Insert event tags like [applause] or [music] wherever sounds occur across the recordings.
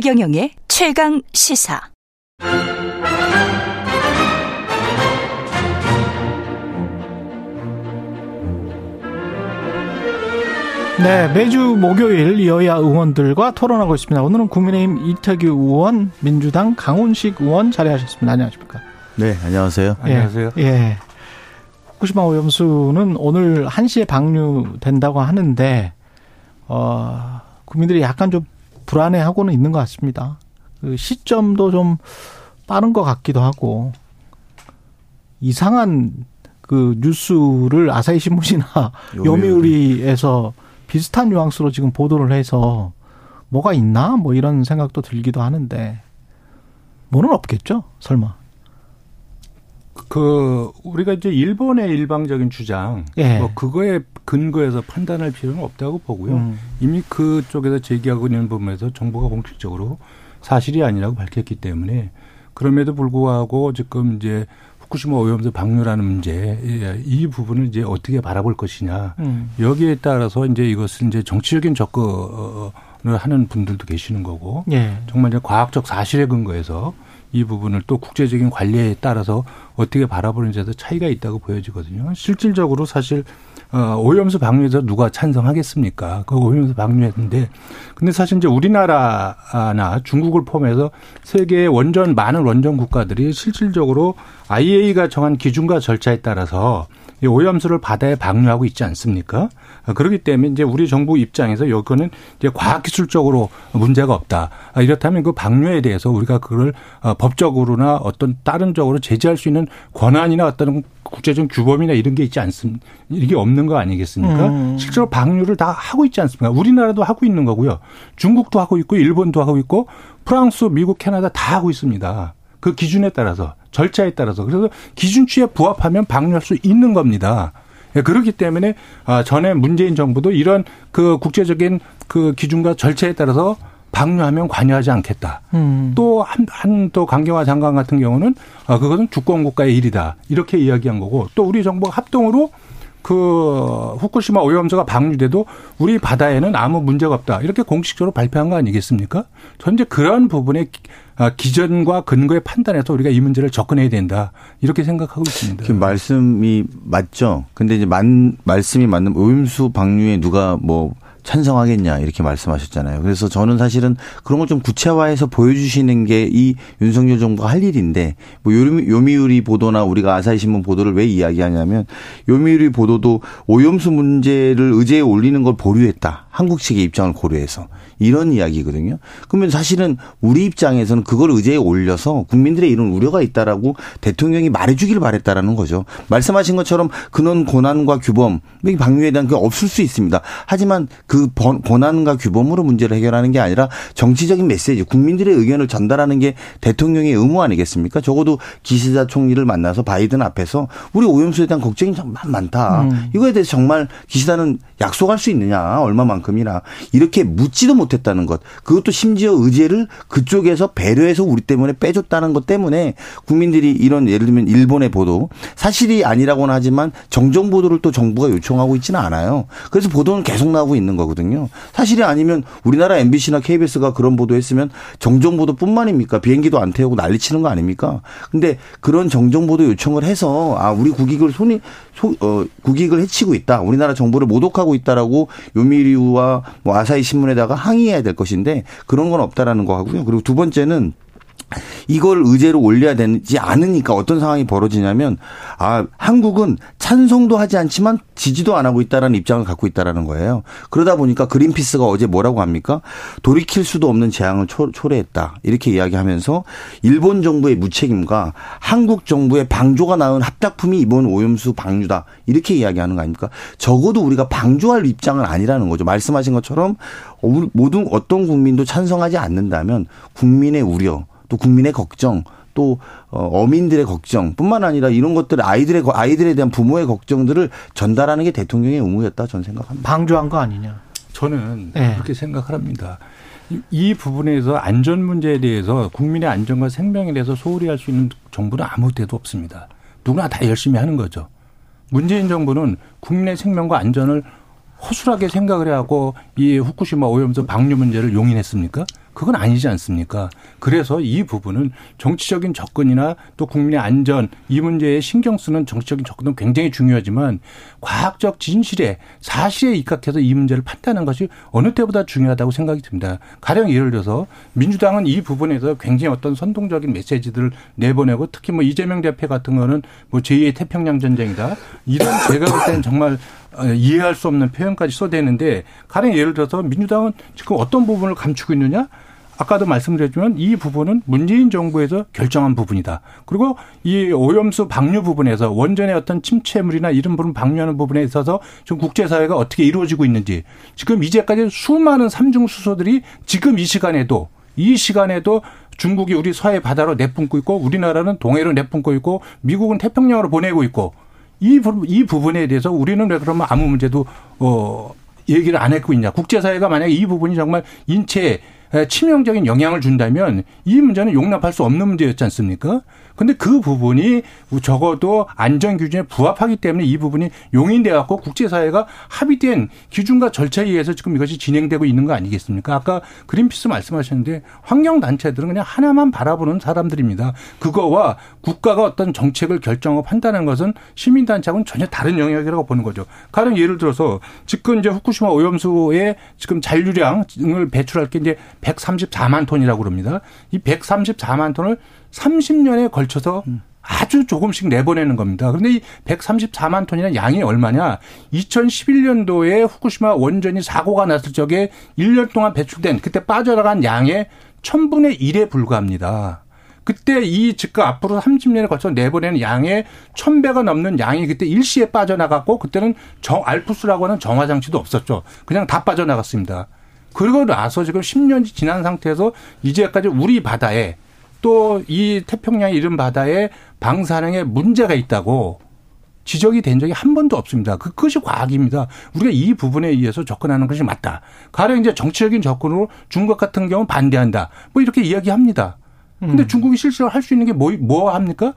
최경영의 최강 시사. 네, 매주 목요일 여야 의원들과 토론하고 있습니다. 오늘은 국민의힘 이태규 의원, 민주당 강훈식 의원 자리하셨습니다. 안녕하십니까? 네, 안녕하세요. 예, 안녕하세요. 예. 후쿠시마 오염수는 오늘 1시에 방류된다고 하는데, 어, 국민들이 약간 좀 불안해하고는 있는 것 같습니다. 그 시점도 좀 빠른 것 같기도 하고, 이상한 그 뉴스를 아사히 신문이나 요미우리에서 비슷한 뉘앙스로 지금 보도를 해서 뭐가 있나? 뭐 이런 생각도 들기도 하는데, 뭐는 없겠죠? 설마. 그 우리가 이제 일본의 일방적인 주장, 예. 뭐 그거에 근거해서 판단할 필요는 없다고 보고요. 음. 이미 그쪽에서 제기하고 있는 부분에서 정부가 공식적으로 사실이 아니라고 밝혔기 때문에 그럼에도 불구하고 지금 이제 후쿠시마 오염수 방류라는 문제 예, 이 부분을 이제 어떻게 바라볼 것이냐 음. 여기에 따라서 이제 이것을 이제 정치적인 접근을 하는 분들도 계시는 거고 예. 정말 이제 과학적 사실에 근거해서 이 부분을 또 국제적인 관리에 따라서 어떻게 바라보는지에도 차이가 있다고 보여지거든요. 실질적으로 사실 어, 오염수 방류에서 누가 찬성하겠습니까? 그 오염수 방류했는데, 근데 사실 이제 우리나라나 중국을 포함해서 세계의 원전 많은 원전 국가들이 실질적으로 IAEA가 정한 기준과 절차에 따라서 이 오염수를 바다에 방류하고 있지 않습니까? 아, 그렇기 때문에 이제 우리 정부 입장에서 여기는 이제 과학기술적으로 문제가 없다. 아, 이렇다면 그 방류에 대해서 우리가 그걸 어, 법적으로나 어떤 다른 적으로 제재할 수 있는 권한이나 어떤 국제적 규범이나 이런 게 있지 않습니까? 이게 없는 거 아니겠습니까? 음. 실제로 방류를 다 하고 있지 않습니까? 우리나라도 하고 있는 거고요. 중국도 하고 있고 일본도 하고 있고 프랑스, 미국, 캐나다 다 하고 있습니다. 그 기준에 따라서 절차에 따라서 그래서 기준치에 부합하면 방류할 수 있는 겁니다. 예, 그렇기 때문에 아, 전에 문재인 정부도 이런 그 국제적인 그 기준과 절차에 따라서 방류하면 관여하지 않겠다. 음. 또한 한 또 강경화 장관 같은 경우는 아 그것은 주권 국가의 일이다 이렇게 이야기한 거고 또 우리 정부가 합동으로 그 후쿠시마 오염수가 방류돼도 우리 바다에는 아무 문제가 없다 이렇게 공식적으로 발표한 거 아니겠습니까? 현재 그런 부분에 기- 아, 기전과 근거에 판단해서 우리가 이 문제를 접근해야 된다 이렇게 생각하고 있습니다. 그 말씀이 맞죠. 근데 이제 만, 말씀이 맞는 오염수 방류에 누가 뭐 찬성하겠냐 이렇게 말씀하셨잖아요. 그래서 저는 사실은 그런 걸 좀 구체화해서 보여주시는 게 이 윤석열 정부가 할 일인데 뭐 요미- 요미우리 보도나 우리가 아사히 신문 보도를 왜 이야기하냐면 요미우리 보도도 오염수 문제를 의제에 올리는 걸 보류했다. 한국 측의 입장을 고려해서 이런 이야기거든요. 그러면 사실은 우리 입장에서는 그걸 의제에 올려서 국민들의 이런 우려가 있다라고 대통령이 말해주길 바랬다라는 거죠. 말씀하신 것처럼 근원 권한과 규범 이 방류에 대한 게 없을 수 있습니다. 하지만 그 번- 권한과 규범으로 문제를 해결하는 게 아니라 정치적인 메시지, 국민들의 의견을 전달하는 게 대통령의 의무 아니겠습니까? 적어도 기시다 총리를 만나서 바이든 앞에서 우리 오염수에 대한 걱정이 정말 많다. 이거에 대해서 정말 기시다는 약속할 수 있느냐 얼마만큼 이나 이렇게 묻지도 못했다는 것. 그것도 심지어 의제를 그쪽에서 배려해서 우리 때문에 빼줬다는 것 때문에 국민들이 이런 예를 들면 일본의 보도. 사실이 아니라고는 하지만 정정 보도를 또 정부가 요청하고 있지는 않아요. 그래서 보도는 계속 나오고 있는 거거든요. 사실이 아니면 우리나라 MBC나 KBS가 그런 보도했으면 정정 보도뿐만입니까? 비행기도 안 태우고 난리치는 거 아닙니까? 근데 그런 정정 보도 요청을 해서 아 우리 국익을 손이 소, 어, 국익을 해치고 있다. 우리나라 정부를 모독하고 있다라고 요미리우와 뭐 아사히 신문에다가 항의해야 될 것인데 그런 건 없다라는 거 하고요. 그리고 두 번째는 이걸 의제로 올려야 되지 않으니까 어떤 상황이 벌어지냐면 아 한국은 찬성도 하지 않지만 지지도 안 하고 있다라는 입장을 갖고 있다라는 거예요. 그러다 보니까 그린피스가 어제 뭐라고 합니까? 돌이킬 수도 없는 재앙을 초, 초래했다 이렇게 이야기하면서 일본 정부의 무책임과 한국 정부의 방조가 낳은 합작품이 이번 오염수 방류다 이렇게 이야기하는 거 아닙니까? 적어도 우리가 방조할 입장은 아니라는 거죠. 말씀하신 것처럼 모든 어떤 국민도 찬성하지 않는다면 국민의 우려 또 국민의 걱정 또 어, 어민들의 걱정뿐만 아니라 이런 것들 아이들의 아이들에 대한 부모의 걱정들을 전달하는 게 대통령의 의무였다 저는 생각합니다. 방조한 거 아니냐? 저는 네. 그렇게 생각을 합니다. 이- 이 부분에서 안전 문제에 대해서 국민의 안전과 생명에 대해서 소홀히 할 수 있는 정부는 아무 데도 없습니다. 누구나 다 열심히 하는 거죠. 문재인 정부는 국민의 생명과 안전을 허술하게 생각을 하고 이 후쿠시마 오염수 방류 문제를 용인했습니까? 그건 아니지 않습니까? 그래서 이 부분은 정치적인 접근이나 또 국민의 안전 이 문제에 신경 쓰는 정치적인 접근은 굉장히 중요하지만 과학적 진실에 사실에 입각해서 이 문제를 판단하는 것이 어느 때보다 중요하다고 생각이 듭니다. 가령 예를 들어서 민주당은 이 부분에서 굉장히 어떤 선동적인 메시지들을 내보내고 특히 뭐 이재명 대표 같은 거는 뭐 제2의 태평양 전쟁이다. 이런 제가 볼 때는 정말 어, 이해할 수 없는 표현까지 써대는데 가령 예를 들어서 민주당은 지금 어떤 부분을 감추고 있느냐? 아까도 말씀드렸지만 이 부분은 문재인 정부에서 결정한 부분이다. 그리고 이 오염수 방류 부분에서 원전의 어떤 침체물이나 이런 부분 방류하는 부분에 있어서 지금 국제사회가 어떻게 이루어지고 있는지 지금 이제까지 수많은 삼중 수소들이 지금 이 시간에도 이 시간에도 중국이 우리 서해 바다로 내뿜고 있고 우리나라는 동해로 내뿜고 있고 미국은 태평양으로 보내고 있고 이, 부, 이 부분에 대해서 우리는 왜 그러면 아무 문제도 어 얘기를 안 했고 있냐. 국제사회가 만약에 이 부분이 정말 인체에 치명적인 영향을 준다면 이 문제는 용납할 수 없는 문제였지 않습니까? 근데 그 부분이 적어도 안전 기준에 부합하기 때문에 이 부분이 용인돼 갖고 국제사회가 합의된 기준과 절차에 의해서 지금 이것이 진행되고 있는 거 아니겠습니까? 아까 그린피스 말씀하셨는데 환경 단체들은 그냥 하나만 바라보는 사람들입니다. 그거와 국가가 어떤 정책을 결정하고 판단하는 것은 시민 단체하고는 전혀 다른 영역이라고 보는 거죠. 가령 예를 들어서 지금 이제 후쿠시마 오염수의 지금 잔류량을 배출할 게 이제 134만 톤이라고 그럽니다. 이 134만 톤을 30년에 걸쳐서 아주 조금씩 내보내는 겁니다. 그런데 이 134만 톤이나 양이 얼마냐? 2011년도에 후쿠시마 원전이 사고가 났을 적에 1년 동안 배출된 그때 빠져나간 양의 1000분의 1에 불과합니다. 그때 이 즉각 앞으로 30년에 걸쳐 내보내는 양의 1000배가 넘는 양이 그때 일시에 빠져나갔고 그때는 정 알프스라고 하는 정화 장치도 없었죠. 그냥 다 빠져나갔습니다. 그러고 나서 지금 10년이 지난 상태에서 이제까지 우리 바다에 또 이 태평양 이런 바다에 방사능에 문제가 있다고 지적이 된 적이 한 번도 없습니다. 그, 그것이 과학입니다. 우리가 이 부분에 의해서 접근하는 것이 맞다. 가령 이제 정치적인 접근으로 중국 같은 경우는 반대한다. 뭐 이렇게 이야기합니다. 근데 음. 중국이 실제로 할 수 있는 게 뭐, 뭐 합니까?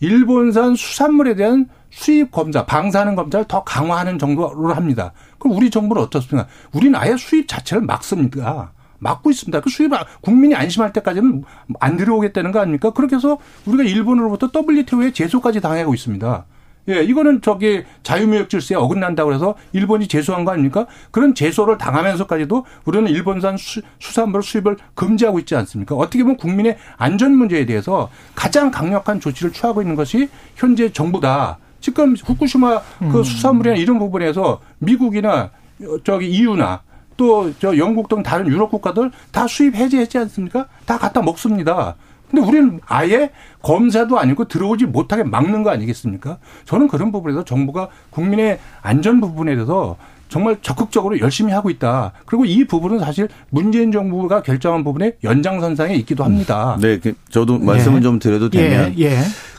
일본산 수산물에 대한 수입 검사, 방사능 검사를 더 강화하는 정도로 합니다. 그럼 우리 정부는 어떻습니까? 우리는 아예 수입 자체를 막습니다. 막고 있습니다. 그 수입 국민이 안심할 때까지는 안 들어오겠다는 거 아닙니까? 그렇게 해서 우리가 일본으로부터 WTO에 제소까지 당하고 있습니다. 예, 이거는 저기 자유무역 질서에 어긋난다고 해서 일본이 제소한 거 아닙니까? 그런 제소를 당하면서까지도 우리는 일본산 수, 수산물 수입을 금지하고 있지 않습니까? 어떻게 보면 국민의 안전 문제에 대해서 가장 강력한 조치를 취하고 있는 것이 현재 정부다. 지금 후쿠시마 그 음. 수산물이나 이런 부분에서 미국이나 저기 EU나 또 저 영국 등 다른 유럽 국가들 다 수입 해제했지 않습니까? 다 갖다 먹습니다. 근데 우리는 아예 검사도 아니고 들어오지 못하게 막는 거 아니겠습니까? 저는 그런 부분에서 정부가 국민의 안전 부분에 대해서 정말 적극적으로 열심히 하고 있다. 그리고 이 부분은 사실 문재인 정부가 결정한 부분의 연장선상에 있기도 합니다. 네, 그 저도 말씀을 예. 좀 드려도 되면 예. 예.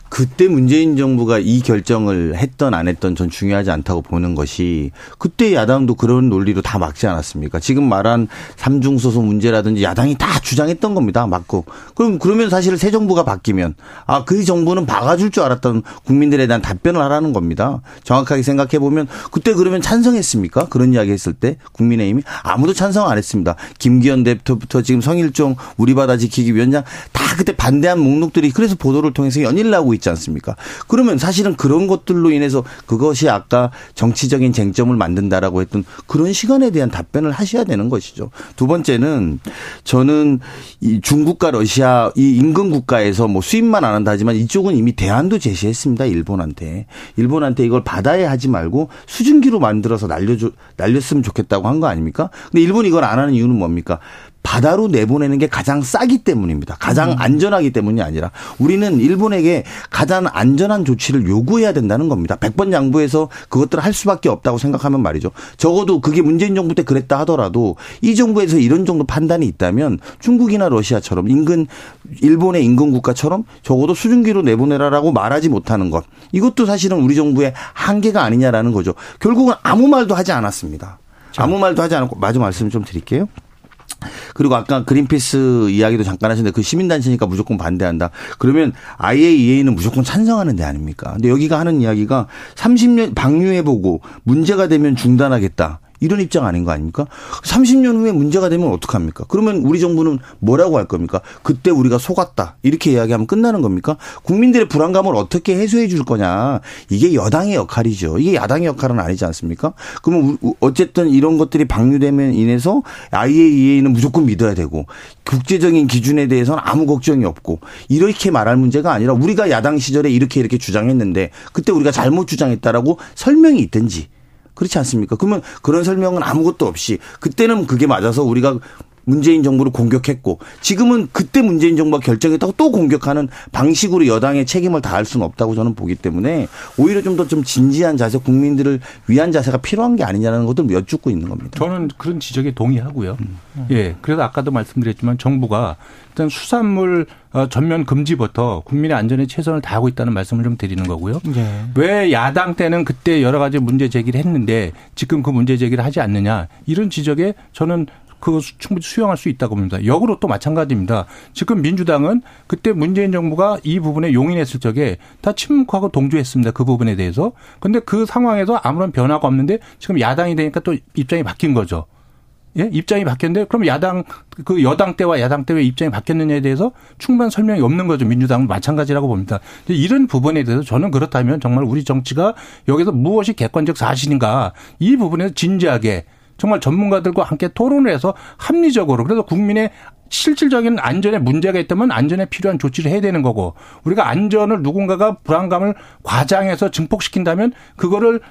그때 문재인 정부가 이 결정을 했던 안 했던 전 중요하지 않다고 보는 것이 그때 야당도 그런 논리로 다 막지 않았습니까? 지금 말한 삼중소송 문제라든지 야당이 다 주장했던 겁니다. 맞고. 그럼 그러면 사실 새 정부가 바뀌면 아, 그 정부는 박아줄 줄 알았던 국민들에 대한 답변을 하라는 겁니다. 정확하게 생각해 보면 그때 그러면 찬성했습니까? 그런 이야기 했을 때 국민의힘이 아무도 찬성 안 했습니다. 김기현 대표부터 지금 성일종 우리 바다 지키기 위원장 다 그때 반대한 목록들이 그래서 보도를 통해서 연일 나오고 있지 않습니까? 그러면 사실은 그런 것들로 인해서 그것이 아까 정치적인 쟁점을 만든다라고 했던 그런 시간에 대한 답변을 하셔야 되는 것이죠. 두 번째는 저는 이 중국과 러시아 이 인근 국가에서 뭐 수입만 안 한다 하지만 이쪽은 이미 대안도 제시했습니다. 일본한테. 일본한테 이걸 바다에 하지 말고 수증기로 만들어서 날려줘 날렸으면 좋겠다고 한 거 아닙니까? 근데 일본이 이걸 안 하는 이유는 뭡니까? 바다로 내보내는 게 가장 싸기 때문입니다. 가장 음. 안전하기 때문이 아니라 우리는 일본에게 가장 안전한 조치를 요구해야 된다는 겁니다. 100번 양보해서 그것들을 할 수밖에 없다고 생각하면 말이죠. 적어도 그게 문재인 정부 때 그랬다 하더라도 이 정부에서 이런 정도 판단이 있다면 중국이나 러시아처럼 인근 일본의 인근 국가처럼 적어도 수증기로 내보내라라고 말하지 못하는 것. 이것도 사실은 우리 정부의 한계가 아니냐라는 거죠. 결국은 아무 말도 하지 않았습니다. 아무 말도 하지 않았고 마지막 말씀 좀 드릴게요. 그리고 아까 그린피스 이야기도 잠깐 하셨는데 그 시민단체니까 무조건 반대한다. 그러면 IAEA는 무조건 찬성하는 데 아닙니까? 근데 여기가 하는 이야기가 30년 방류해보고 문제가 되면 중단하겠다. 이런 입장 아닌 거 아닙니까? 30년 후에 문제가 되면 어떡합니까? 그러면 우리 정부는 뭐라고 할 겁니까? 그때 우리가 속았다. 이렇게 이야기하면 끝나는 겁니까? 국민들의 불안감을 어떻게 해소해 줄 거냐. 이게 여당의 역할이죠. 이게 야당의 역할은 아니지 않습니까? 그러면 어쨌든 이런 것들이 방류되면 인해서 IAEA는 무조건 믿어야 되고 국제적인 기준에 대해서는 아무 걱정이 없고 이렇게 말할 문제가 아니라 우리가 야당 시절에 이렇게 이렇게 주장했는데 그때 우리가 잘못 주장했다라고 설명이 있든지 그렇지 않습니까? 그러면 그런 설명은 아무것도 없이 그때는 그게 맞아서 우리가 문재인 정부를 공격했고 지금은 그때 문재인 정부가 결정했다고 또 공격하는 방식으로 여당의 책임을 다할 수는 없다고 저는 보기 때문에 오히려 좀 더좀 좀 진지한 자세 국민들을 위한 자세가 필요한 게 아니냐는 것을 여쭙고 있는 겁니다. 저는 그런 지적에 동의하고요. 음. 예. 그래서 아까도 말씀드렸지만 정부가 일단 수산물 어, 전면 금지부터 국민의 안전에 최선을 다하고 있다는 말씀을 좀 드리는 거고요. 예. 왜 야당 때는 그때 여러 가지 문제 제기를 했는데 지금 그 문제 제기를 하지 않느냐 이런 지적에 저는 그 충분히 수용할 수 있다고 봅니다. 역으로 또 마찬가지입니다. 지금 민주당은 그때 문재인 정부가 이 부분에 용인했을 적에 다 침묵하고 동조했습니다. 그 부분에 대해서. 근데 그 상황에서 아무런 변화가 없는데 지금 야당이 되니까 또 입장이 바뀐 거죠. 예? 입장이 바뀌었는데 그럼 야당 그 여당 때와 야당 때 왜 입장이 바뀌었느냐에 대해서 충분한 설명이 없는 거죠. 민주당은 마찬가지라고 봅니다. 이런 부분에 대해서 저는 그렇다면 정말 우리 정치가 여기서 무엇이 객관적 사실인가 이 부분에서 진지하게 정말 전문가들과 함께 토론을 해서 합리적으로 그래서 국민의 실질적인 안전에 문제가 있다면 안전에 필요한 조치를 해야 되는 거고 우리가 안전을 누군가가 불안감을 과장해서 증폭시킨다면 그거를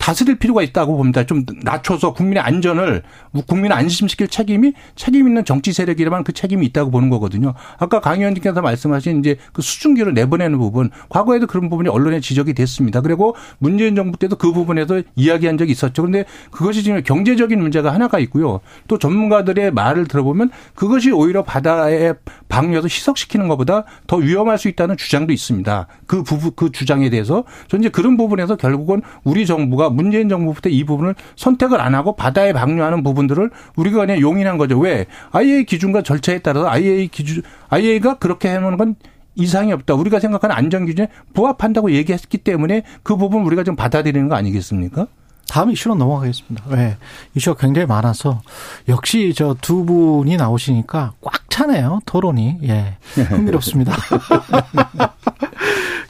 다스릴 필요가 있다고 봅니다. 좀 낮춰서 국민의 안전을 국민을 안심시킬 책임이 책임 있는 정치 세력이라면 그 책임이 있다고 보는 거거든요. 아까 강 의원님께서 말씀하신 이제 그 수증기를 내보내는 부분 과거에도 그런 부분이 언론에 지적이 됐습니다. 그리고 문재인 정부 때도 그 부분에서 이야기한 적이 있었죠. 그런데 그것이 지금 경제적인 문제가 하나가 있고요. 또 전문가들의 말을 들어보면 그것이 오히려 바다의 방류에서 희석시키는 것보다 더 위험할 수 있다는 주장도 있습니다. 그 부분 그 주장에 대해서 저는 이제 그런 부분에서 결국은 우리 정부가 문재인 정부부터 이 부분을 선택을 안 하고 바다에 방류하는 부분들을 우리가 그냥 용인한 거죠. 왜? IA 기준과 절차에 따라서 IA 기준, IA가 그렇게 해놓은 건 이상이 없다. 우리가 생각하는 안전 기준에 부합한다고 얘기했기 때문에 그 부분 우리가 좀 받아들이는 거 아니겠습니까? 다음 이슈로 넘어가겠습니다. 네. 이슈가 굉장히 많아서 역시 저 두 분이 나오시니까 꽉 차네요. 토론이. 예. [laughs] 흥미롭습니다. [laughs]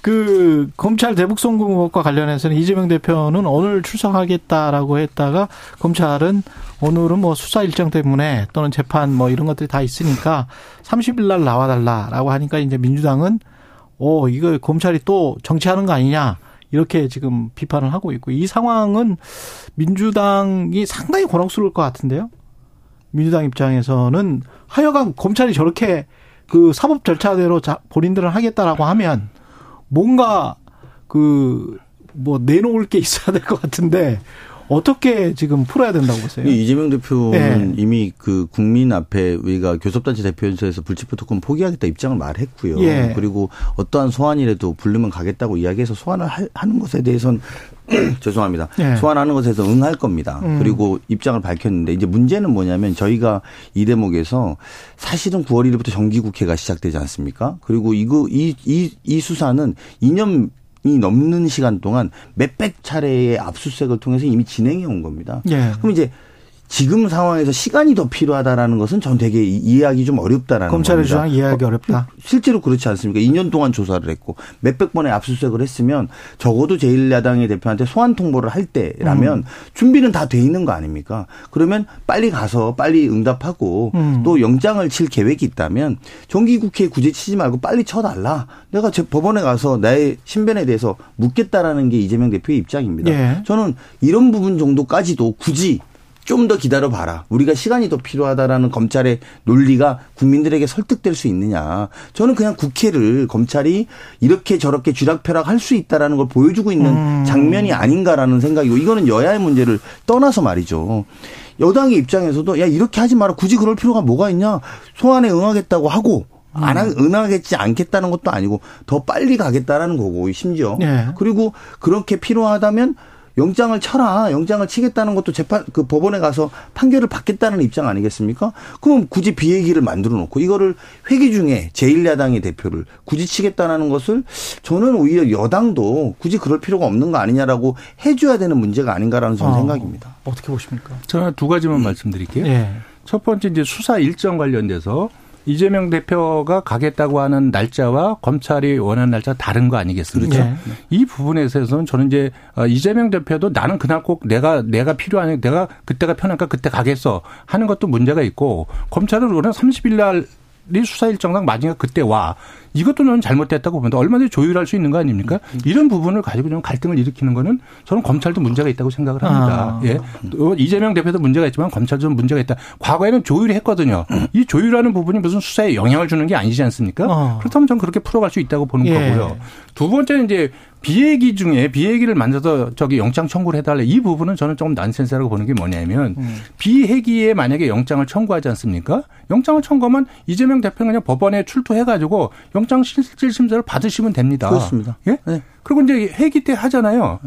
그 검찰 대북 송금 의혹과 관련해서는 이재명 대표는 오늘 출석하겠다라고 했다가 검찰은 오늘은 뭐 수사 일정 때문에 또는 재판 뭐 이런 것들이 다 있으니까 30일 날 나와 달라라고 하니까 이제 민주당은 오 이거 검찰이 또 정치하는 거 아니냐 이렇게 지금 비판을 하고 있고 이 상황은 민주당이 상당히 곤혹스러울 것 같은데요. 민주당 입장에서는 하여간 검찰이 저렇게 그 사법 절차대로 본인들은 하겠다라고 하면 뭔가 그 뭐 내놓을 게 있어야 될 것 같은데 어떻게 지금 풀어야 된다고 보세요? 이재명 대표는 네. 이미 그 국민 앞에 우리가 교섭단체 대표연설에서 불체포 특권 포기하겠다 입장을 말했고요. 예. 그리고 어떠한 소환이라도 부르면 가겠다고 이야기해서 소환을 하는 것에 대해서는 [clears throat] 죄송합니다. 예. 소환하는 것에서 응할 겁니다. 음. 그리고 입장을 밝혔는데 이제 문제는 뭐냐면 저희가 이 대목에서 사실은 9월 1일부터 정기국회가 시작되지 않습니까? 그리고 이거 이 이 이 수사는 2년 이 넘는 시간 동안 몇백 차례의 압수수색을 통해서 이미 진행해 온 겁니다. 예. 그럼 이제 지금 상황에서 시간이 더 필요하다라는 것은 전 되게 이해하기 좀 어렵다라는 검찰의 주장 이해하기 어, 어렵다. 실제로 그렇지 않습니까? 2년 동안 조사를 했고 몇백 번의 압수수색을 했으면 적어도 제1야당의 대표한테 소환 통보를 할 때라면 음. 준비는 다 돼 있는 거 아닙니까? 그러면 빨리 가서 빨리 응답하고 음. 또 영장을 칠 계획이 있다면 정기국회에 구제 치지 말고 빨리 쳐달라. 내가 제 법원에 가서 나의 신변에 대해서 묻겠다라는 게 이재명 대표의 입장입니다. 예. 저는 이런 부분 정도까지도 굳이 좀 더 기다려 봐라. 우리가 시간이 더 필요하다라는 검찰의 논리가 국민들에게 설득될 수 있느냐. 저는 그냥 국회를 검찰이 이렇게 저렇게 쥐락펴락 할 수 있다라는 걸 보여주고 있는 음. 장면이 아닌가라는 생각이고 이거는 여야의 문제를 떠나서 말이죠. 여당의 입장에서도 야 이렇게 하지 마라. 굳이 그럴 필요가 뭐가 있냐. 소환에 응하겠다고 하고 안 하, 응하겠지 않겠다는 것도 아니고 더 빨리 가겠다라는 거고 심지어 네. 그리고 그렇게 필요하다면 영장을 쳐라. 영장을 치겠다는 것도 재판 그 법원에 가서 판결을 받겠다는 입장 아니겠습니까? 그럼 굳이 비회기를 만들어 놓고 이거를 회기 중에 제1야당의 대표를 굳이 치겠다는 것을 저는 오히려 여당도 굳이 그럴 필요가 없는 거 아니냐라고 해줘야 되는 문제가 아닌가라는 저는 어, 생각입니다. 어떻게 보십니까? 저는 두 가지만 말씀드릴게요. 예. 첫 번째 이제 수사 일정 관련돼서 이재명 대표가 가겠다고 하는 날짜와 검찰이 원하는 날짜 다른 거 아니겠습니까? 네. 이 부분에 있어서는 저는 이제 어, 이재명 대표도 나는 그날 꼭 내가 내가 필요하니 내가 그때가 편하니까 그때 가겠어 하는 것도 문제가 있고 검찰은 원래 30일 날이 수사 일정당 맞으니까 그때 와. 이것도 저는 잘못됐다고 보는데 얼마든지 조율할 수 있는 거 아닙니까? 이런 부분을 가지고 좀 갈등을 일으키는 거는 저는 검찰도 문제가 있다고 생각을 합니다. 아. 예. 또 이재명 대표도 문제가 있지만 검찰도 좀 문제가 있다. 과거에는 조율을 했거든요. 이 조율하는 부분이 무슨 수사에 영향을 주는 게 아니지 않습니까? 어. 그렇다면 저는 그렇게 풀어갈 수 있다고 보는 예. 거고요. 두 번째는 이제 비얘기 중에 비얘기를 만들어서 저기 영장 청구를 해달래 이 부분은 저는 조금 난센스라고 보는 게 뭐냐면 비얘기에 만약에 영장을 청구하지 않습니까? 영장을 청구하면 이재명 대표는 그냥 법원에 출두해가지고 영장 실질 심사를 받으시면 됩니다. 그렇습니다. 예? 네. 그리고 이제 회기 때 하잖아요.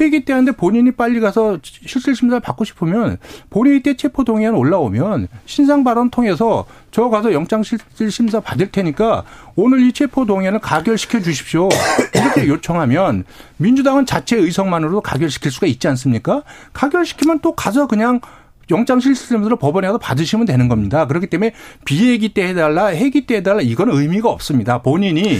회기 때 하는데 본인이 빨리 가서 실질 심사를 받고 싶으면 본회의 때 체포 동의안 올라오면 신상 발언 통해서 저 가서 영장 실질 심사 받을 테니까 오늘 이 체포 동의안을 가결시켜 주십시오. 이렇게 요청하면 민주당은 자체 의석만으로도 가결시킬 수가 있지 않습니까? 가결시키면 또 가서 그냥 영장 실질심사를 법원에 가서 받으시면 되는 겁니다. 그렇기 때문에 비회기 때 해달라, 회기 때 해달라 이건 의미가 없습니다. 본인이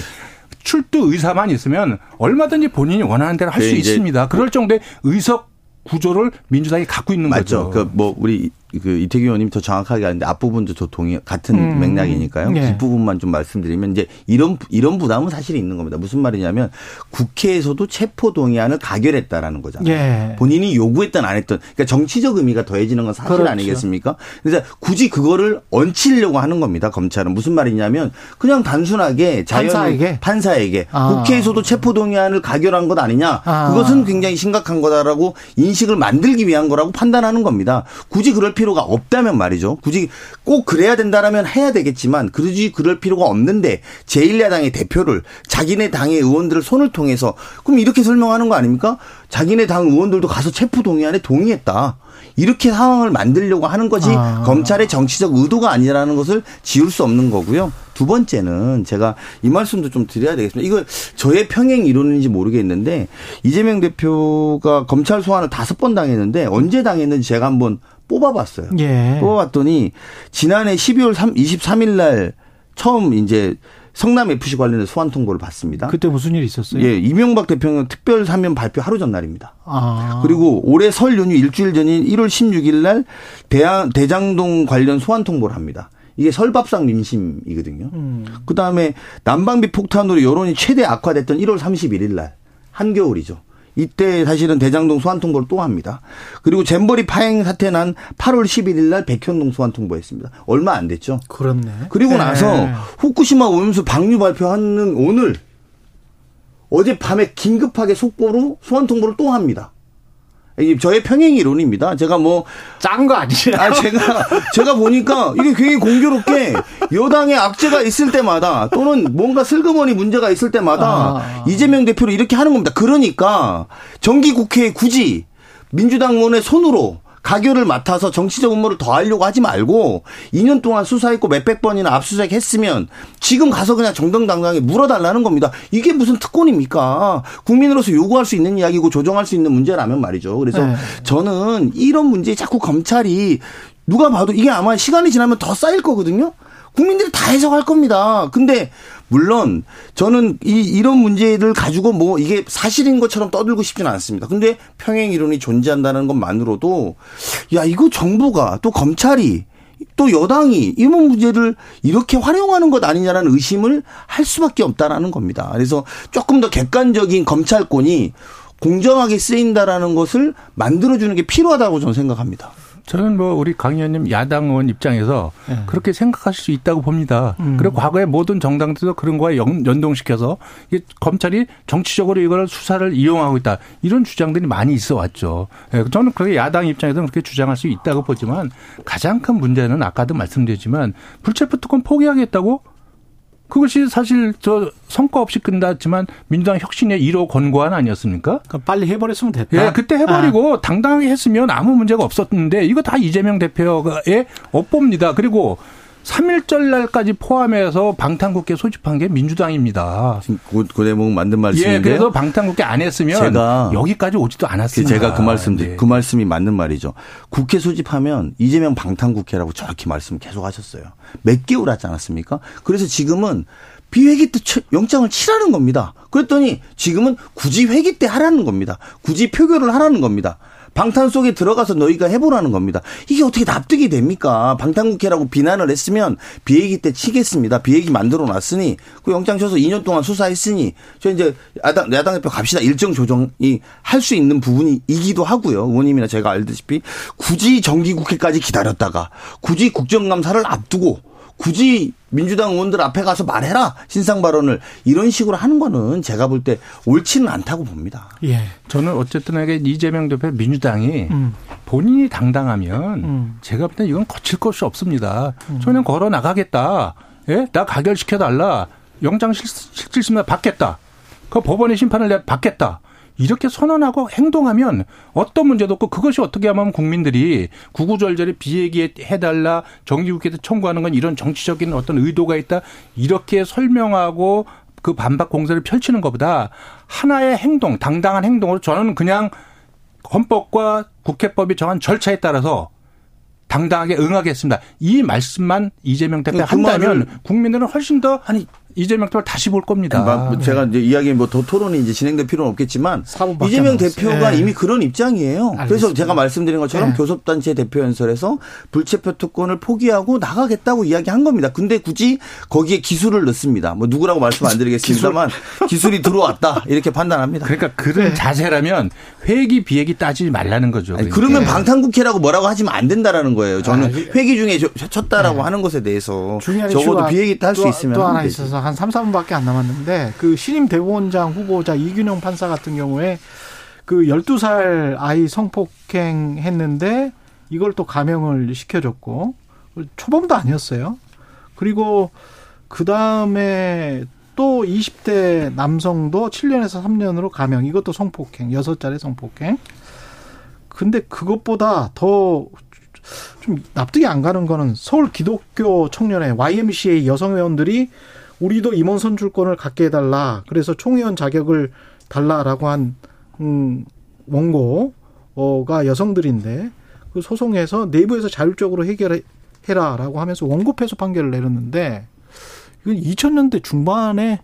출두 의사만 있으면 얼마든지 본인이 원하는 대로 할수그 이제 있습니다. 그럴 정도의 의석 구조를 민주당이 갖고 있는 맞죠. 거죠. 그뭐 우리 그 이태규 의원님 더 정확하게 아는데 앞부분도 저 동의 같은 음. 맥락이니까요. 네. 뒷부분만 좀 말씀드리면 이제 이런 이런 부담은 사실 있는 겁니다. 무슨 말이냐면 국회에서도 체포 동의안을 가결했다라는 거잖아요. 예. 본인이 요구했던 안 했던 그러니까 정치적 의미가 더해지는 건 사실 그렇죠. 아니겠습니까? 그래서 굳이 그거를 얹히려고 하는 겁니다. 검찰은 무슨 말이냐면 그냥 단순하게 자연 판사에게? 판사에게 아. 국회에서도 체포 동의안을 가결한 것 아니냐? 아. 그것은 굉장히 심각한 거다라고 인식을 만들기 위한 거라고 판단하는 겁니다. 굳이 그럴 필요 가 없다면 말이죠. 굳이 꼭 그래야 된다라면 해야 되겠지만 굳이 그럴 필요가 없는데 제1야당의 대표를 자기네 당의 의원들을 손을 통해서 그럼 이렇게 설명하는 거 아닙니까? 자기네 당 의원들도 가서 체포 동의안에 동의했다. 이렇게 상황을 만들려고 하는 것이 아. 검찰의 정치적 의도가 아니라는 것을 지울 수 없는 거고요. 두 번째는 제가 이 말씀도 좀 드려야 되겠습니다. 이거 저의 평행 이론인지 모르겠는데 이재명 대표가 검찰 소환을 다섯 번 당했는데 언제 당했는지 제가 한번 뽑아봤어요. 예. 뽑아봤더니 지난해 12월 3, 23일 날 처음 이제 성남 FC 관련해 소환 통보를 받습니다. 그때 무슨 일이 있었어요? 예, 이명박 대통령 특별 사면 발표 하루 전날입니다. 아. 그리고 올해 설 연휴 일주일 전인 1월 16일 날 대한, 대장동 관련 소환 통보를 합니다. 이게 설밥상 민심이거든요. 음. 그 다음에 난방비 폭탄으로 여론이 최대 악화됐던 1월 31일 날 한겨울이죠. 이때 사실은 대장동 소환 통보를 또 합니다. 그리고 잼버리 파행 사태 난 8월 11일 날 백현동 소환 통보했습니다. 얼마 안 됐죠. 그렇네. 그리고 네. 나서 후쿠시마 오염수 방류 발표하는 오늘 어젯밤에 긴급하게 속보로 소환 통보를 또 합니다. 저의 평행 이론입니다. 제가 뭐 짠 거 아니야? 아, 제가, 제가 보니까 이게 굉장히 공교롭게 여당의 악재가 있을 때마다 또는 뭔가 슬그머니 문제가 있을 때마다 아. 이재명 대표를 이렇게 하는 겁니다. 그러니까 정기 국회에 굳이 민주당 의원의 손으로 가결을 맡아서 정치적 음모를 더 하려고 하지 말고 2년 동안 수사했고 몇백 번이나 압수수색 했으면 지금 가서 그냥 정정당당하게 물어달라는 겁니다. 이게 무슨 특권입니까? 국민으로서 요구할 수 있는 이야기고 조정할 수 있는 문제라면 말이죠. 그래서 네. 저는 이런 문제에 자꾸 검찰이 누가 봐도 이게 아마 시간이 지나면 더 쌓일 거거든요. 국민들이 다 해석할 겁니다. 근데 물론 저는 이 이런 문제를 가지고 뭐 이게 사실인 것처럼 떠들고 싶지는 않습니다. 근데 평행 이론이 존재한다는 것만으로도 야 이거 정부가 또 검찰이 또 여당이 이런 문제를 이렇게 활용하는 것 아니냐라는 의심을 할 수밖에 없다라는 겁니다. 그래서 조금 더 객관적인 검찰권이 공정하게 쓰인다라는 것을 만들어주는 게 필요하다고 저는 생각합니다. 저는 뭐 우리 강 의원님 야당 의원 입장에서 네. 그렇게 생각하실 수 있다고 봅니다. 음. 그리고 과거에 모든 정당들도 그런 연- 연동시켜서 이게 검찰이 정치적으로 이걸 수사를 이용하고 있다. 이런 주장들이 많이 있어 왔죠. 예, 저는 그게 야당 입장에서는 그렇게 주장할 수 있다고 보지만 가장 큰 문제는 아까도 말씀드렸지만 불체포 특권 포기하겠다고 그것이 사실 저 성과 없이 끝났지만 민주당 혁신의 1호 권고안 아니었습니까? 그러니까 빨리 해버렸으면 됐다. 예, 그때 해버리고 아. 당당하게 했으면 아무 문제가 없었는데 이거 다 이재명 대표의 업보입니다. 그리고 3일절 날까지 포함해서 방탄국회 소집한 게 민주당입니다. 그, 그 대목 만든 말씀인데. 예, 그래서 방탄국회 안 했으면 제가 여기까지 오지도 않았습니다. 제가 그 말씀, 네. 그 말씀이 맞는 말이죠. 국회 소집하면 이재명 방탄국회라고 저렇게 말씀 계속 하셨어요. 몇 개월 하지 않았습니까? 그래서 지금은 비회기 때 영장을 치라는 겁니다. 그랬더니 지금은 굳이 회기 때 하라는 겁니다. 굳이 표결을 하라는 겁니다. 방탄 속에 들어가서 너희가 해보라는 겁니다. 이게 어떻게 납득이 됩니까? 방탄국회라고 비난을 했으면 비행기 때 치겠습니다. 비행기 만들어 놨으니 그 영장 쳐서 2년 동안 수사했으니 저 이제 야당, 야당 대표 갑시다. 일정 조정이 할 수 있는 부분이기도 하고요. 의원님이나 제가 알다시피 굳이 정기국회까지 기다렸다가 굳이 국정감사를 앞두고 굳이 민주당 의원들 앞에 가서 말해라 신상 발언을 이런 식으로 하는 거는 제가 볼 때 옳지는 않다고 봅니다. 예, 저는 어쨌든 에게 이재명 대표 민주당이 음. 본인이 당당하면 음. 제가 볼 때 이건 거칠 것이 없습니다. 음. 저는 걸어 나가겠다. 예, 나 가결시켜 달라. 영장 실질심사 받겠다. 그 법원의 심판을 내가 받겠다. 이렇게 선언하고 행동하면 어떤 문제도 없고 그것이 어떻게 하면 국민들이 구구절절히 비얘기해달라 정기국회에 청구하는 건 이런 정치적인 어떤 의도가 있다 이렇게 설명하고 그 반박 공세를 펼치는 것보다 하나의 행동, 당당한 행동으로 저는 그냥 헌법과 국회법이 정한 절차에 따라서 당당하게 응하겠습니다. 이 말씀만 이재명 대표 그 한다면 국민들은 훨씬 더 아니 이재명 대표를 다시 볼 겁니다. 뭐 제가 이제 이야기 뭐더 토론이 이제 진행될 필요는 없겠지만 이재명 대표가 네. 이미 그런 입장이에요. 알겠습니다. 그래서 제가 말씀드린 것처럼 네. 교섭단체 대표 연설에서 불체표 특권을 포기하고 나가겠다고 이야기한 겁니다. 근데 굳이 거기에 기술을 넣습니다. 뭐 누구라고 말씀 안 드리겠습니다만 기술. 이 들어왔다 이렇게 판단합니다. 그러니까 그런 네. 자세라면 회기 비회기 따지지 말라는 거죠. 아니, 그러면 방탄국회라고 뭐라고 하시면 안 된다라는 거예요. 저는 아, 회기 중에 쳤다라고 네. 하는 것에 대해서 적어도 비회기 딸수 있으면 또 하나 있어서 한 3, 4분밖에 안 남았는데 그 신임 대법원장 후보자 이균용 판사 같은 경우에 그 12살 아이 성폭행 했는데 이걸 또 감형을 시켜줬고 초범도 아니었어요. 그리고 그 다음에 또 20대 남성도 7년에서 3년으로 감형. 이것도 성폭행. 6자리 성폭행. 근데 그것보다 더 좀 납득이 안 가는 거는 서울 기독교 청년회 YMCA 여성 회원들이 우리도 임원 선출권을 갖게 해달라. 그래서 총회원 자격을 달라라고 한 음, 원고가 여성들인데 그 소송에서 내부에서 자율적으로 해결해라라고 하면서 원고 패소 판결을 내렸는데 이건 2000년대 중반에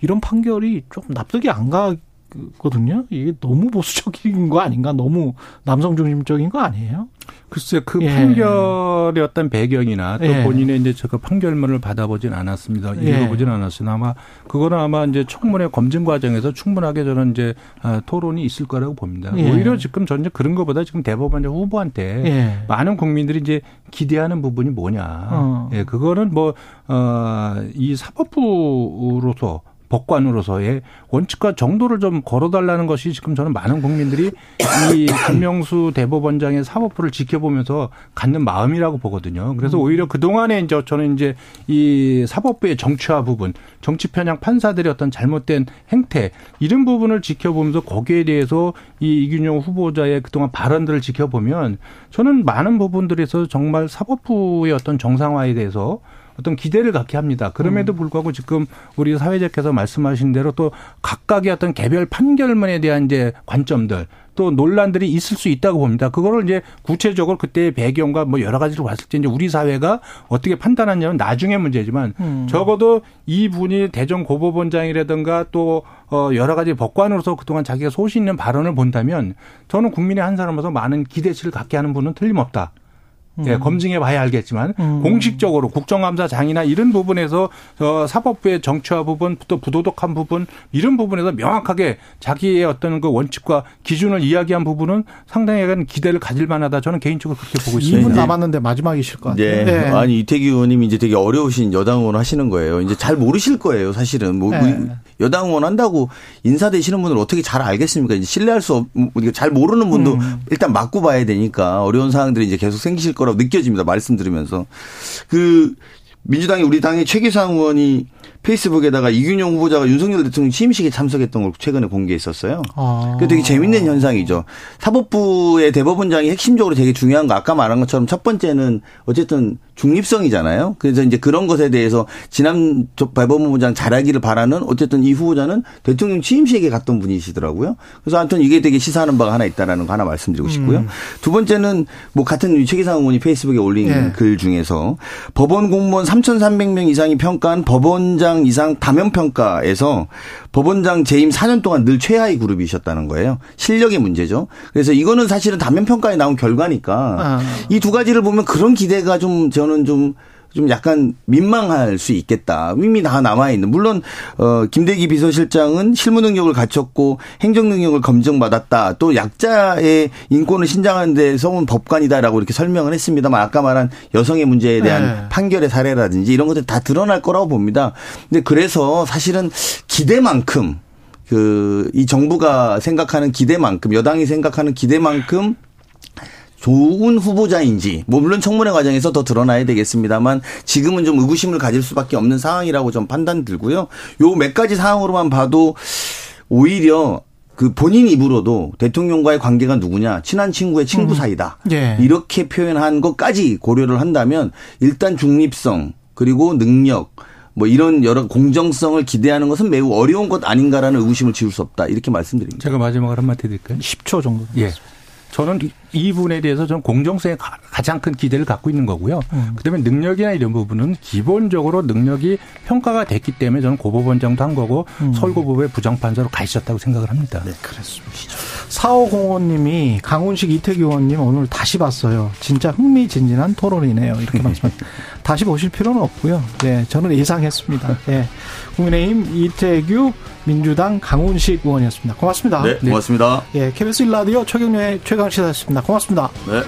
이런 판결이 좀 납득이 안 가거든요. 이게 너무 보수적인 거 아닌가? 너무 남성 중심적인 거 아니에요? 글쎄 그 예. 판결의 어떤 배경이나 또 예. 본인의 이제 제가 판결문을 받아보진 않았습니다. 예. 읽어보진 예. 않았으나 아마 그거는 아마 이제 청문회 검증 과정에서 충분하게 저는 이제 아, 토론이 있을 거라고 봅니다. 예. 오히려 지금 저는 그런 것보다 지금 대법원 후보한테 예. 많은 국민들이 이제 기대하는 부분이 뭐냐. 어. 예, 그거는 뭐, 어, 이 사법부로서 법관으로서의 원칙과 정도를 좀 걸어달라는 것이 지금 저는 많은 국민들이 이 김명수 대법원장의 사법부를 지켜보면서 갖는 마음이라고 보거든요. 그래서 음. 오히려 그동안에 이제 저는 이제 이 사법부의 정치화 부분, 정치 편향 판사들의 어떤 잘못된 행태 이런 부분을 지켜보면서 거기에 대해서 이 이균용 후보자의 그동안 발언들을 지켜보면 저는 많은 부분들에서 정말 사법부의 어떤 정상화에 대해서 어떤 기대를 갖게 합니다. 그럼에도 음. 불구하고 지금 우리 사회자께서 말씀하신 대로 또 각각의 어떤 개별 판결문에 대한 이제 관점들 또 논란들이 있을 수 있다고 봅니다. 그거를 이제 구체적으로 그때의 배경과 뭐 여러 가지로 봤을 때 이제 우리 사회가 어떻게 판단하냐는 나중에 문제지만 음. 적어도 이 분이 대전 고법원장이라든가 또 어, 여러 가지 법관으로서 그동안 자기가 소신 있는 발언을 본다면 저는 국민의 한 사람으로서 많은 기대치를 갖게 하는 분은 틀림없다. 예, 음. 검증해 봐야 알겠지만 음. 공식적으로 국정감사장이나 이런 부분에서 어, 사법부의 정치화 부분 또 부도덕한 부분 이런 부분에서 명확하게 자기의 어떤 그 원칙과 기준을 이야기한 부분은 상당히 기대를 가질 만하다 저는 개인적으로 그렇게 보고 있습니다. 2분 남았는데 마지막이실 것 같아요. 네. 네. 아니 이태기 의원님이 이제 되게 어려우신 여당 의원 하시는 거예요. 이제 잘 모르실 거예요, 사실은. 뭐 네. 여당 의원 한다고 인사 되시는 분을 어떻게 잘 알겠습니까? 이제 신뢰할 수 없, 뭐잘 모르는 분도 음. 일단 맞고 봐야 되니까 어려운 상황들이 이제 계속 생기실 거 라고 느껴집니다. 말씀 들으면서. 그 민주당이 우리 당의 최기상 의원이 페이스북에다가 이균용 후보자가 윤석열 대통령 취임식에 참석했던 걸 최근에 공개했었어요. 아. 그 되게 재밌는 현상이죠. 사법부의 대법원장이 핵심적으로 되게 중요한 거 아까 말한 것처럼 첫 번째는 어쨌든 중립성이잖아요. 그래서 이제 그런 것에 대해서 지난 대법원장 잘하기를 바라는 어쨌든 이 후보자는 대통령 취임식에 갔던 분이시더라고요. 그래서 아무튼 이게 되게 시사하는 바가 하나 있다라는 거 하나 말씀드리고 싶고요. 음. 두 번째는 뭐 같은 최기상 의원이 페이스북에 올린 예. 글 중에서 법원 공무원 3,300명 이상이 평가한 법원장 이상 다면 평가에서 법원장 재임 4년 동안 늘 최하위 그룹이셨다는 거예요. 실력의 문제죠. 그래서 이거는 사실은 다면 평가에 나온 결과니까 아. 이두 가지를 보면 그런 기대가 좀 저는 좀 좀 약간 민망할 수 있겠다. 이미 다 남아있는. 물론, 어, 김대기 비서실장은 실무 능력을 갖췄고 행정 능력을 검증받았다. 또 약자의 인권을 신장하는 데 서운 법관이다라고 이렇게 설명을 했습니다만 아까 말한 여성의 문제에 대한 네. 판결의 사례라든지 이런 것들 다 드러날 거라고 봅니다. 근데 그래서 사실은 기대만큼 그 이 정부가 생각하는 기대만큼 여당이 생각하는 기대만큼 좋은 후보자인지 뭐 물론 청문회 과정에서 더 드러나야 되겠습니다만 지금은 좀 의구심을 가질 수밖에 없는 상황이라고 좀 판단 들고요. 요 몇 가지 상황으로만 봐도 오히려 그 본인 입으로도 대통령과의 관계가 누구냐 친한 친구의 친구 사이다 예. 이렇게 표현한 것까지 고려를 한다면 일단 중립성 그리고 능력 뭐 이런 여러 공정성을 기대하는 것은 매우 어려운 것 아닌가라는 의구심을 지울 수 없다 이렇게 말씀드립니다. 제가 마지막으로 한마디 드릴까요? 10초 정도. 예. 저는 이- 이 부분에 대해서 저는 공정성에 가- 가장 큰 기대를 갖고 있는 거고요. 음. 그다음에 능력이나 이런 부분은 기본적으로 능력이 평가가 됐기 때문에 저는 고법원장도 한 거고 음. 서울고법의 부장판사로 가 있었다고 생각을 합니다. 네. 그렇습니다. 4505님이 강훈식 이태규 의원님 오늘 다시 봤어요. 진짜 흥미진진한 토론이네요. 이렇게 [laughs] 말씀하셨습니다. 다시 보실 필요는 없고요. 예, 저는 예상했습니다. 예. 국민의힘 이태규 민주당 강훈식 의원이었습니다. 고맙습니다. 네, 고맙습니다. 예, KBS 1라디오 최경련의 최강시사였습니다. 고맙습니다. 네.